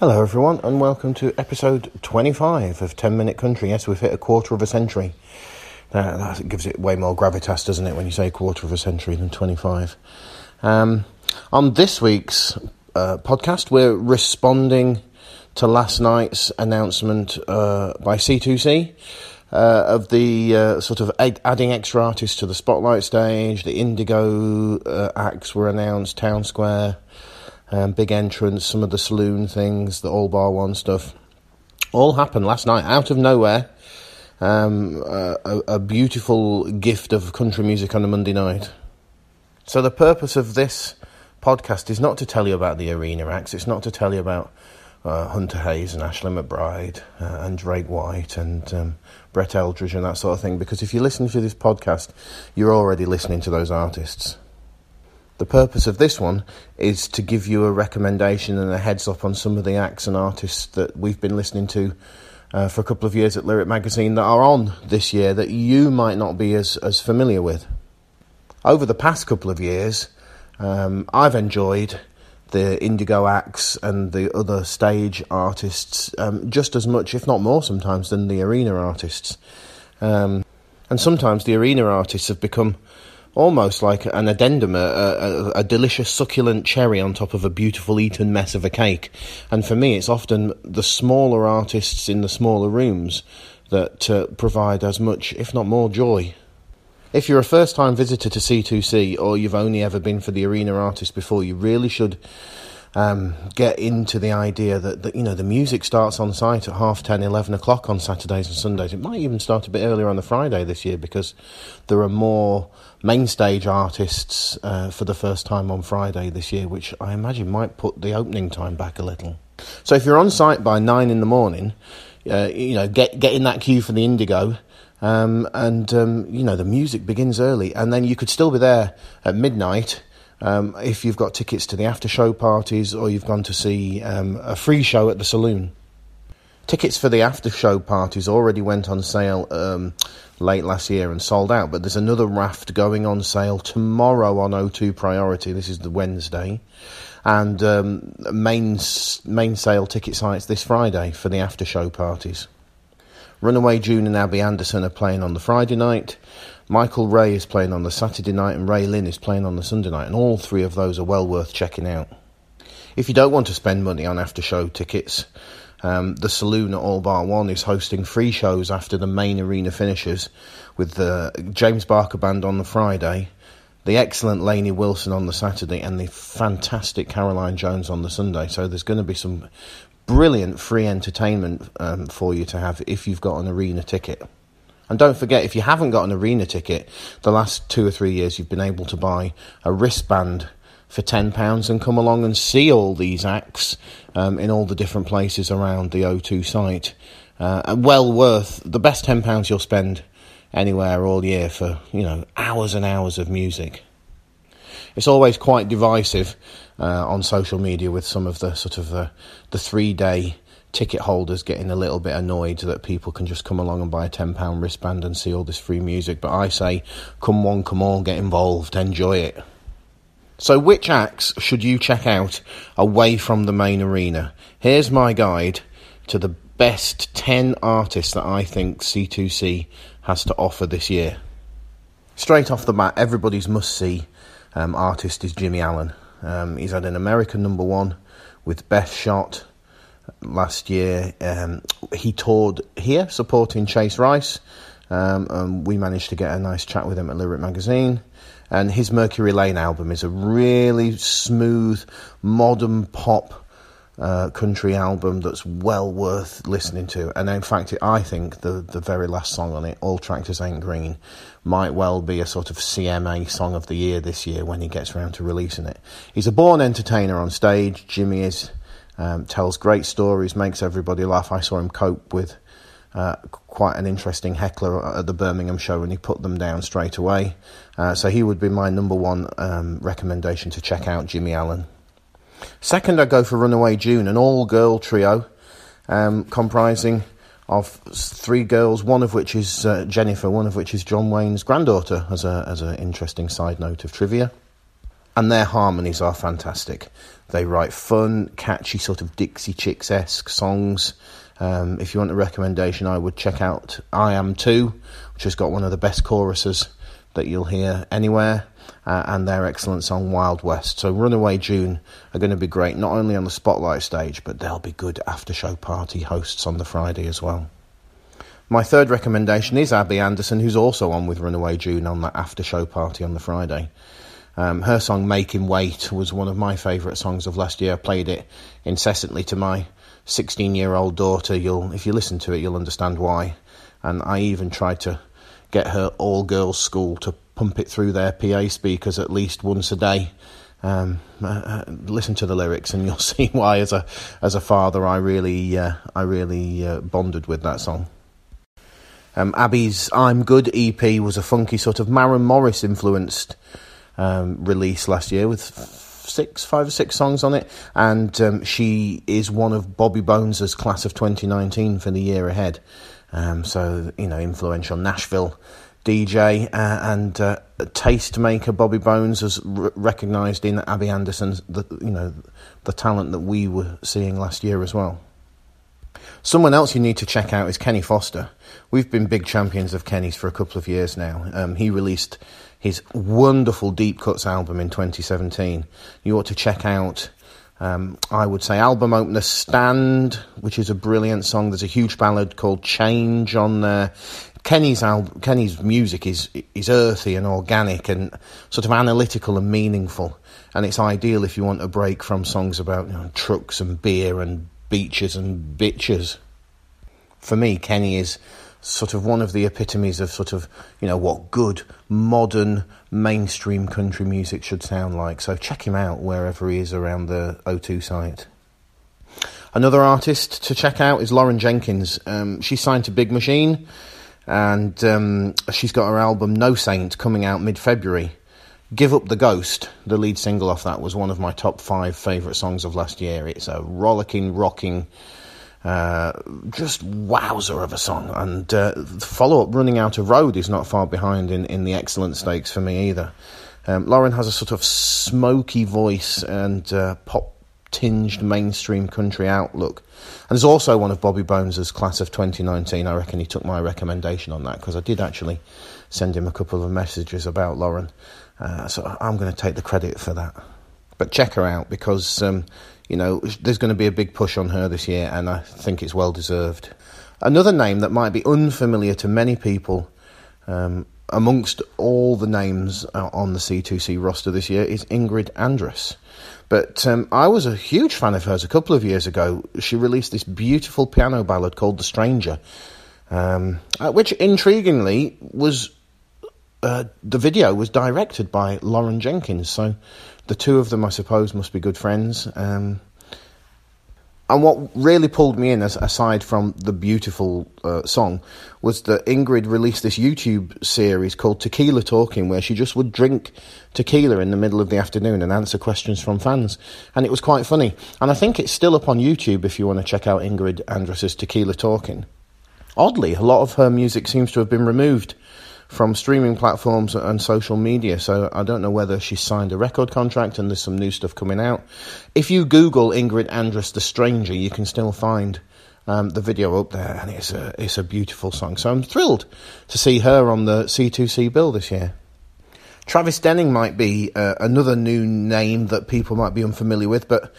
Hello, everyone, and welcome to episode 25 of 10 Minute Country. Yes, we've hit a quarter of a century. Uh, that gives it way more gravitas, doesn't it, when you say quarter of a century than 25? Um, on this week's uh, podcast, we're responding to last night's announcement uh, by C2C. Uh, of the uh, sort of ad- adding extra artists to the spotlight stage, the Indigo uh, acts were announced, Town Square, um, big entrance, some of the saloon things, the All Bar One stuff, all happened last night out of nowhere. Um, a, a beautiful gift of country music on a Monday night. So the purpose of this podcast is not to tell you about the arena acts. It's not to tell you about uh, Hunter Hayes and Ashley McBryde uh, and Drake White and um, Brett Eldredge and that sort of thing. Because if you're listening to this podcast, you're already listening to those artists. The purpose of this one is to give you a recommendation and a heads up on some of the acts and artists that we've been listening to uh, for a couple of years at Lyric Magazine that are on this year that you might not be as, as familiar with. Over the past couple of years, um, I've enjoyed the indigo acts and the other stage artists um, just as much, if not more sometimes, than the arena artists. Um, and sometimes the arena artists have become almost like an addendum, a, a, a, delicious succulent cherry on top of a beautiful eaten mess of a cake. And for me, it's often the smaller artists in the smaller rooms that uh, provide as much, if not more, joy. If you're a first time visitor to C2C or you've only ever been for the arena artist before, you really should um, get into the idea that, that, you know the music starts on site at half 10, 11 o'clock on Saturdays and Sundays. It might even start a bit earlier on the Friday this year because there are more main stage artists uh, for the first time on Friday this year, which I imagine might put the opening time back a little. So if you're on site by nine in the morning, uh, you know get get in that queue for the Indigo. Um, and um, you know the music begins early, and then you could still be there at midnight um, if you've got tickets to the after show parties or you've gone to see um, a free show at the saloon. Tickets for the after show parties already went on sale um, late last year and sold out, but there's another raft going on sale tomorrow on O2 Priority. This is the Wednesday. And um, main, main sale ticket sites this Friday for the after show parties. Runaway June and Abby Anderson are playing on the Friday night. Michael Ray is playing on the Saturday night, and RaeLynn is playing on the Sunday night, and all three of those are well worth checking out. If you don't want to spend money on after show tickets, um, the Saloon at All Bar One is hosting free shows after the main arena finishes with the James Barker Band on the Friday, the excellent Lainey Wilson on the Saturday, and the fantastic Caroline Jones on the Sunday. So there's going to be some brilliant free entertainment um, for you to have if you've got an arena ticket. And don't forget, if you haven't got an arena ticket, the last two or three years you've been able to buy a wristband for £10 and come along and see all these acts um, in all the different places around the O2 site. Uh, well worth the best £10 you'll spend anywhere all year for, you know, hours and hours of music. It's always quite divisive uh, on social media with some of the sort of the, the three day ticket holders getting a little bit annoyed that people can just come along and buy a £10 wristband and see all this free music. But I say, come on, come on, get involved, enjoy it. So, which acts should you check out away from the main arena? Here's my guide to the best 10 artists that I think C2C has to offer this year. Straight off the bat, everybody's must see um, artist is Jimmy Allen. Um, he's had an American number one with Best Shot, last year. Um, he toured here supporting Chase Rice. Um, and we managed to get a nice chat with him at Lyric Magazine. And his Mercury Lane album is a really smooth, modern pop uh, country album that's well worth listening to. And in fact, I think the, the very last song on it, All Tractors Ain't Green, might well be a sort of CMA song of the year this year when he gets around to releasing it. He's a born entertainer on stage, Jimmy is. Um, tells great stories, makes everybody laugh. I saw him cope with uh, quite an interesting heckler at the Birmingham show, and he put them down straight away. Uh, so he would be my number one um, recommendation to check out Jimmy Allen. Second, I go for Runaway June, an all-girl trio um, comprising of three girls, one of which is uh, Jennifer, one of which is John Wayne's granddaughter, as a as an interesting side note of trivia. And their harmonies are fantastic. They write fun, catchy, sort of Dixie Chicks esque songs. Um, if you want a recommendation, I would check out I Am Too, which has got one of the best choruses that you'll hear anywhere, uh, and their excellent song Wild West. So, Runaway June are going to be great, not only on the spotlight stage, but they'll be good after show party hosts on the Friday as well. My third recommendation is Abby Anderson, who's also on with Runaway June on that after show party on the Friday. Um, her song Make Him Wait was one of my favourite songs of last year. I played it incessantly to my 16 year old daughter. You'll, if you listen to it, you'll understand why. And I even tried to get her all girls school to pump it through their PA speakers at least once a day. Um, uh, uh, listen to the lyrics, and you'll see why. As a as a father, I really uh, I really uh, bonded with that song. Um, Abby's "I'm Good" EP was a funky sort of Maren Morris influenced um, release last year with six, five or six songs on it, and um, she is one of Bobby Bones's class of 2019 for the year ahead. Um, so you know, influential Nashville DJ uh, and uh, tastemaker Bobby Bones has r- recognised in Abby Anderson's the you know the talent that we were seeing last year as well. Someone else you need to check out is Kenny Foster. We've been big champions of Kenny's for a couple of years now. Um, he released his wonderful Deep Cuts album in 2017. You ought to check out, um, I would say, album opener Stand, which is a brilliant song. There's a huge ballad called Change on there. Kenny's Kenny's music is is earthy and organic and sort of analytical and meaningful, and it's ideal if you want a break from songs about you know, trucks and beer and beaches and bitches. For me, Kenny is sort of one of the epitomes of sort of, you know, what good, modern, mainstream country music should sound like. So check him out wherever he is around the O2 site. Another artist to check out is Lauren Jenkins. Um, she signed to Big Machine and um, she's got her album No Saint coming out mid February. Give Up the Ghost, the lead single off that, was one of my top five favourite songs of last year. It's a rollicking, rocking, uh, just wowzer of a song. And uh, the follow up, Running Out of Road, is not far behind in, in the excellent stakes for me either. Um, Lauren has a sort of smoky voice and uh, pop tinged mainstream country outlook. And there's also one of Bobby Bones's class of 2019. I reckon he took my recommendation on that because I did actually send him a couple of messages about Lauren. Uh, so I'm going to take the credit for that. But check her out because um, you know, there's going to be a big push on her this year, and I think it's well deserved. Another name that might be unfamiliar to many people um, amongst all the names uh, on the C2C roster this year is Ingrid Andress. But um, I was a huge fan of hers a couple of years ago. She released this beautiful piano ballad called The Stranger, um, uh, which intriguingly was uh, the video was directed by Lauren Jenkins. So the two of them, I suppose, must be good friends. Um, and what really pulled me in, aside from the beautiful uh, song, was that Ingrid released this YouTube series called Tequila Talking, where she just would drink tequila in the middle of the afternoon and answer questions from fans. And it was quite funny. And I think it's still up on YouTube if you want to check out Ingrid Andress's Tequila Talking. Oddly, a lot of her music seems to have been removed from streaming platforms and social media. So I don't know whether she's signed a record contract and there's some new stuff coming out. If you Google Ingrid Andress the Stranger, you can still find um, the video up there, and it's a it's a beautiful song. So I'm thrilled to see her on the C2C bill this year. Travis Denning might be uh, another new name that people might be unfamiliar with, but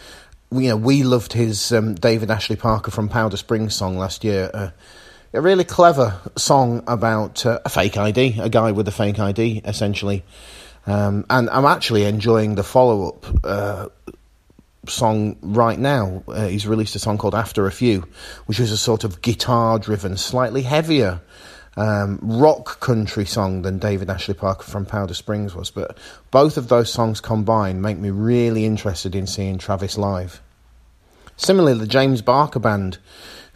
you know we loved his um, David Ashley Parker from Powder Springs song last year. Uh, a really clever song about uh, a fake ID, a guy with a fake ID, essentially. Um, and I'm actually enjoying the follow up uh, song right now. Uh, he's released a song called After a Few, which is a sort of guitar driven, slightly heavier um, rock country song than David Ashley Parker from Powder Springs was. But both of those songs combined make me really interested in seeing Travis live. Similarly, the James Barker Band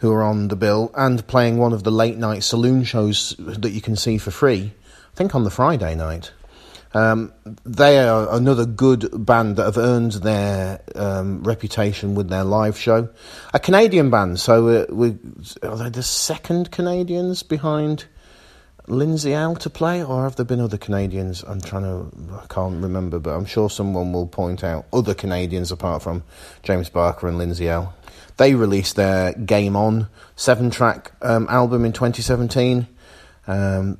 who are on the bill and playing one of the late night saloon shows that you can see for free, I think on the Friday night. Um, they are another good band that have earned their um, reputation with their live show. A Canadian band, so uh, we are they the second Canadians behind Lindsay Ell to play, or have there been other Canadians? I'm trying to, I can't remember, but I'm sure someone will point out other Canadians apart from James Barker and Lindsay Ell. They released their Game On seven track um, album in 2017. Um,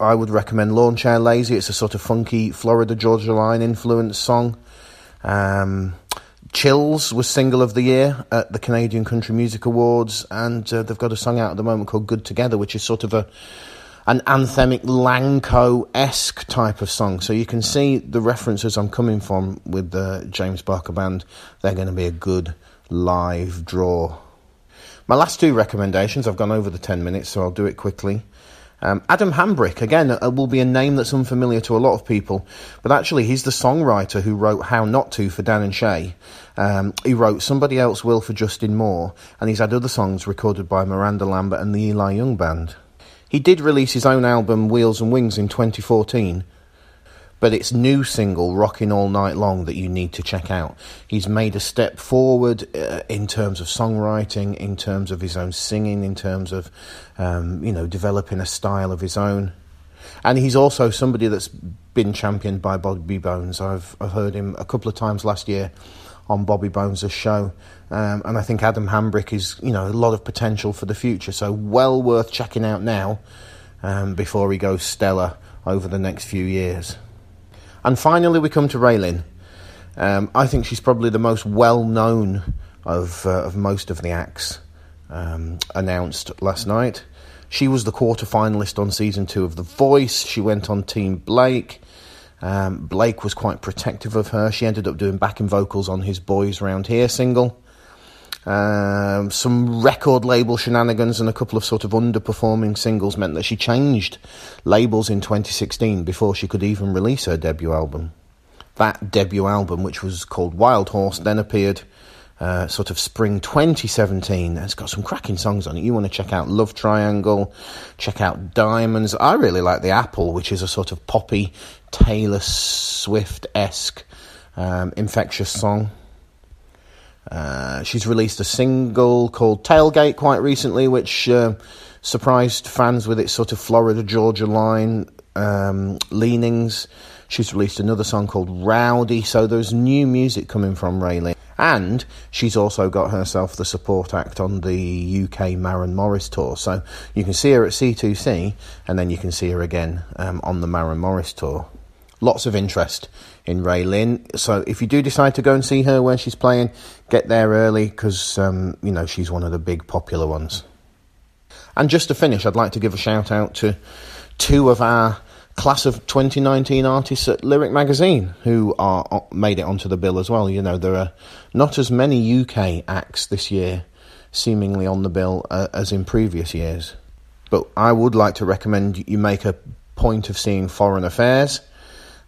I would recommend Lawn Chair Lazy. It's a sort of funky Florida Georgia Line influenced song. Um, Chills was single of the year at the Canadian Country Music Awards, and uh, they've got a song out at the moment called "Good Together," which is sort of a an anthemic LANCO esque type of song. So you can see the references I'm coming from with the James Barker band. They're going to be a good live draw. My last two recommendations, I've gone over the 10 minutes, so I'll do it quickly. Um, Adam Hambrick, again, uh, will be a name that's unfamiliar to a lot of people, but actually, he's the songwriter who wrote How Not To for Dan and Shay. Um, he wrote Somebody Else Will for Justin Moore, and he's had other songs recorded by Miranda Lambert and the Eli Young Band. He did release his own album, Wheels and Wings, in 2014, but it's new single rocking all night long that you need to check out. He's made a step forward uh, in terms of songwriting in terms of his own singing in terms of um, you know developing a style of his own. And he's also somebody that's been championed by Bobby Bones. I've, I've heard him a couple of times last year on Bobby Bones' show um, and I think Adam Hambrick is you know a lot of potential for the future so well worth checking out now um, before he goes stellar over the next few years. And finally, we come to RaeLynn. Um, I think she's probably the most well known of, uh, of most of the acts um, announced last night. She was the quarter finalist on season two of The Voice. She went on Team Blake. Um, Blake was quite protective of her. She ended up doing backing vocals on his Boys Round Here single. Um, some record label shenanigans and a couple of sort of underperforming singles meant that she changed labels in 2016 before she could even release her debut album. That debut album, which was called Wild Horse, then appeared uh, sort of spring 2017. It's got some cracking songs on it. You want to check out Love Triangle, check out Diamonds. I really like The Apple, which is a sort of poppy, Taylor Swift esque, um, infectious song. Uh, she's released a single called Tailgate quite recently, which uh, surprised fans with its sort of Florida Georgia line um, leanings. She's released another song called Rowdy, so there's new music coming from RaeLynn. And she's also got herself the support act on the UK Maren Morris tour. So you can see her at C2C, and then you can see her again um, on the Maren Morris tour. Lots of interest in RaeLynn. So if you do decide to go and see her where she's playing, get there early because um, you know she's one of the big popular ones. And just to finish, I'd like to give a shout out to two of our class of 2019 artists at Lyric Magazine who are uh, made it onto the bill as well. You know, there are not as many UK acts this year seemingly on the bill uh, as in previous years. But I would like to recommend you make a point of seeing Foreign Affairs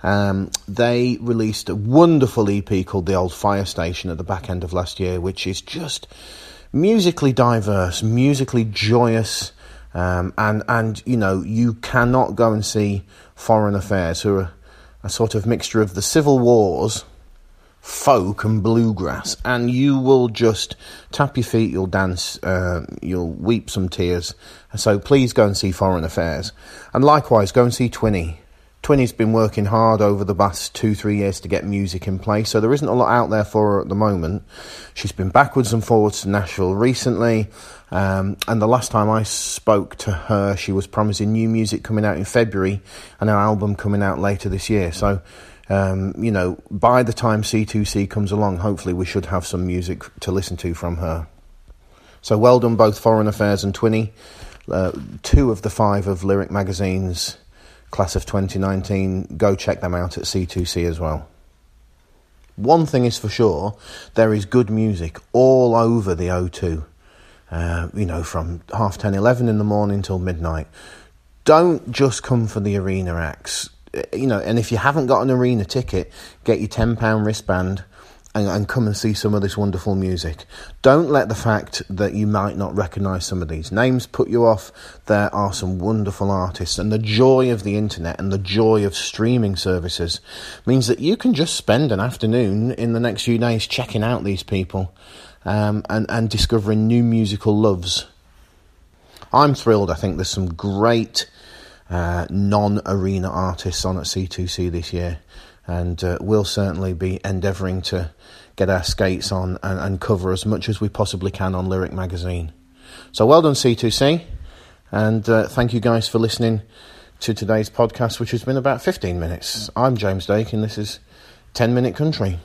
um, they released a wonderful EP called The Old Fire Station at the back end of last year, which is just musically diverse, musically joyous, um, and and you know you cannot go and see Foreign Affairs, who are a sort of mixture of the civil wars, folk, and bluegrass, and you will just tap your feet, you'll dance, uh, you'll weep some tears. So please go and see Foreign Affairs, and likewise go and see Twinnie. Twinnie's been working hard over the past two, three years to get music in place, so there isn't a lot out there for her at the moment. She's been backwards and forwards to Nashville recently, um, and the last time I spoke to her, she was promising new music coming out in February and an album coming out later this year. So, um, you know, by the time C2C comes along, hopefully we should have some music to listen to from her. So, well done, both Foreign Affairs and Twinnie, uh, two of the five of Lyric Magazine's class of 2019, go check them out at C2C as well. One thing is for sure, there is good music all over the O2. Uh, you know, from half 10, 11 in the morning till midnight. Don't just come for the arena acts. Uh, you know, and if you haven't got an arena ticket, get your £10 wristband and, and, come and see some of this wonderful music. Don't let the fact that you might not recognise some of these names put you off. There are some wonderful artists, and the joy of the internet and the joy of streaming services means that you can just spend an afternoon in the next few days checking out these people um, and, and discovering new musical loves. I'm thrilled. I think there's some great uh, non arena artists on at C2C this year. And uh, we'll certainly be endeavouring to get our skates on and, and cover as much as we possibly can on Lyric Magazine. So well done, C2C. And uh, thank you guys for listening to today's podcast, which has been about 15 minutes. I'm James Dake, and this is 10 Minute Country.